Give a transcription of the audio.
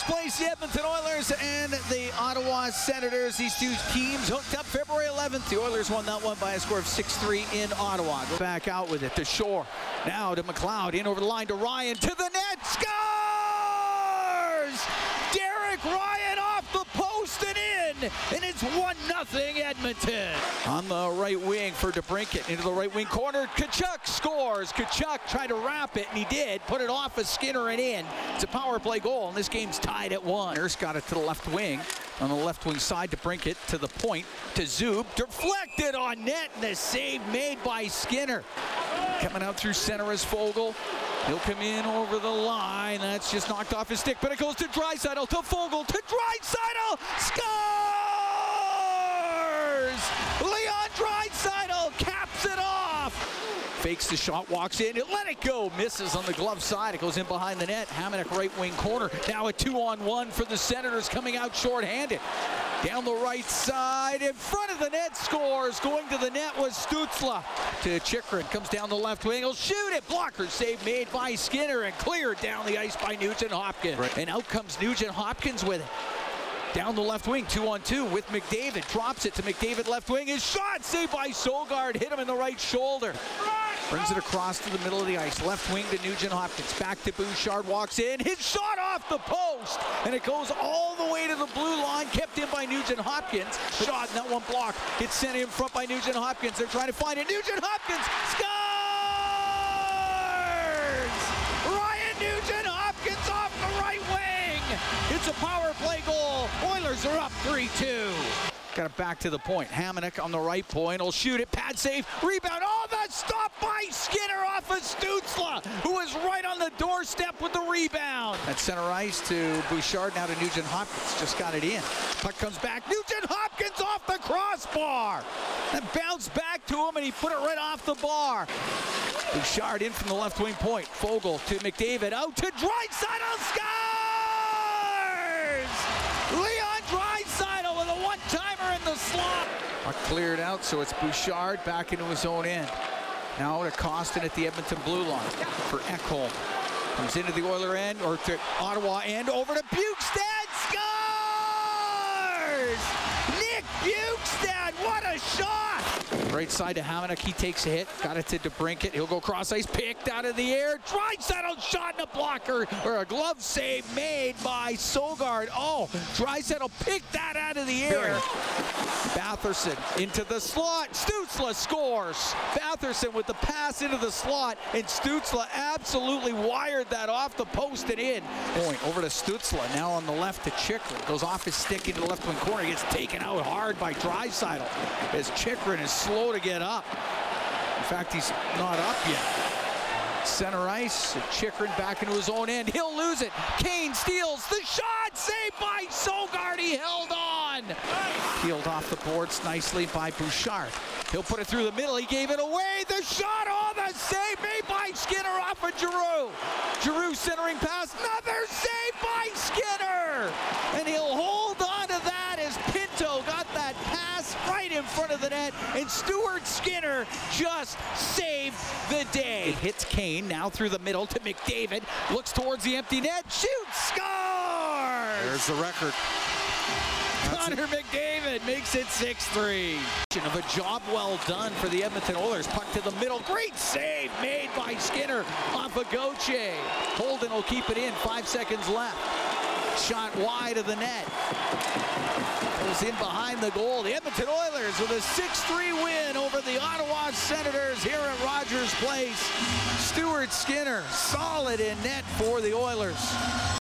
Place, the Edmonton Oilers and the Ottawa Senators. These two teams hooked up February 11th. The Oilers won that one by a score of 6-3 in Ottawa. Go back out with it to Shore. Now to McLeod. In over the line to Ryan. To the net. Scores! Derek Ryan and it's 1-0 Edmonton. On the right wing for DeBrincat. Into the right wing corner. Tkachuk scores. Tkachuk tried to wrap it, and he did. Put it off of Skinner and in. It's a power play goal, and this game's tied at one. Nurse got it to the left wing. On the left wing side to Brinkett to the point to Zub. Deflected on net, and the save made by Skinner. Coming out through center is Foegele. He'll come in over the line. That's just knocked off his stick, but it goes to Draisaitl, to Foegele, to Draisaitl. Scores! Leon Draisaitl caps it off. Fakes the shot, walks in, let it go, misses on the glove side. It goes in behind the net. Hamonic right wing corner. Now a two on one for the Senators coming out short-handed. Down the right side, in front of the net, scores. Going to the net was Stützle. To Chychrun, comes down the left wing, he'll shoot it. Blocker save made by Skinner and cleared down the ice by Nugent Hopkins. Right. And out comes Nugent Hopkins with it. Down the left wing, two on two with McDavid. Drops it to McDavid left wing. His shot saved by Sogaard. Hit him in the right shoulder. Brings it across to the middle of the ice. Left wing to Nugent Hopkins. Back to Bouchard. Walks in. His shot off the post. And it goes all the way to the blue line. Kept in by Nugent Hopkins. Shot that one block. Gets sent in front by Nugent Hopkins. They're trying to find it. Nugent Hopkins scores! Ryan Nugent Hopkins off the right wing. It's a power play goal. Oilers are up 3-2. Got it back to the point. Hamonic on the right point. He'll shoot it. Pad save. Rebound. Oh, that stop by Skinner off of Stützle, who was right on the doorstep with the rebound. At center ice to Bouchard. Now to Nugent Hopkins. Just got it in. Puck comes back. Nugent Hopkins off the crossbar. That bounced back to him, and he put it right off the bar. Bouchard in from the left wing point. Foegele to McDavid. Out to Draisaitl. Scores! Leon Draisaitl with a one-timer in the slot. Puck cleared out, so it's Bouchard back into his own end. Now to Kostin at the Edmonton blue line for Ekholm. Comes into the Oiler end, or to Ottawa end, over to Bjugstad. Scores! Nick Bjugstad, what a shot! Right side to Hamonic, he takes a hit, got it to DeBrincat, he'll go cross ice, picked out of the air, Draisaitl shot in a blocker, or a glove save made by Sogaard. Oh, Draisaitl picked that out of the air. Batherson into the slot, Stützle scores. Batherson with the pass into the slot, and Stützle absolutely wired that off the post and in. Point over to Stützle, now on the left to Chychrun, goes off his stick into the left wing corner, gets taken out hard by Draisaitl as Chychrun is slow to get up. In fact, he's not up yet. Center ice, Chychrun back into his own end. He'll lose it. Kane steals the shot, saved by. He held off the boards nicely by Bouchard. He'll put it through the middle. He gave it away. The shot, oh, the save made by Skinner off of Giroux. Giroux centering pass, another save by Skinner. And he'll hold on to that as Pinto got that pass right in front of the net, and Stuart Skinner just saved the day. Hits Kane now through the middle to McDavid. Looks towards the empty net. Shoots. Scores. There's the record. Connor McDavid makes it 6-3. Of a job well done for the Edmonton Oilers. Puck to the middle. Great save made by Skinner off of Gauthier. Holden will keep it in. Five seconds left. Shot wide of the net. Goes in behind the goal. The Edmonton Oilers with a 6-3 win over the Ottawa Senators here at Rogers Place. Stuart Skinner solid in net for the Oilers.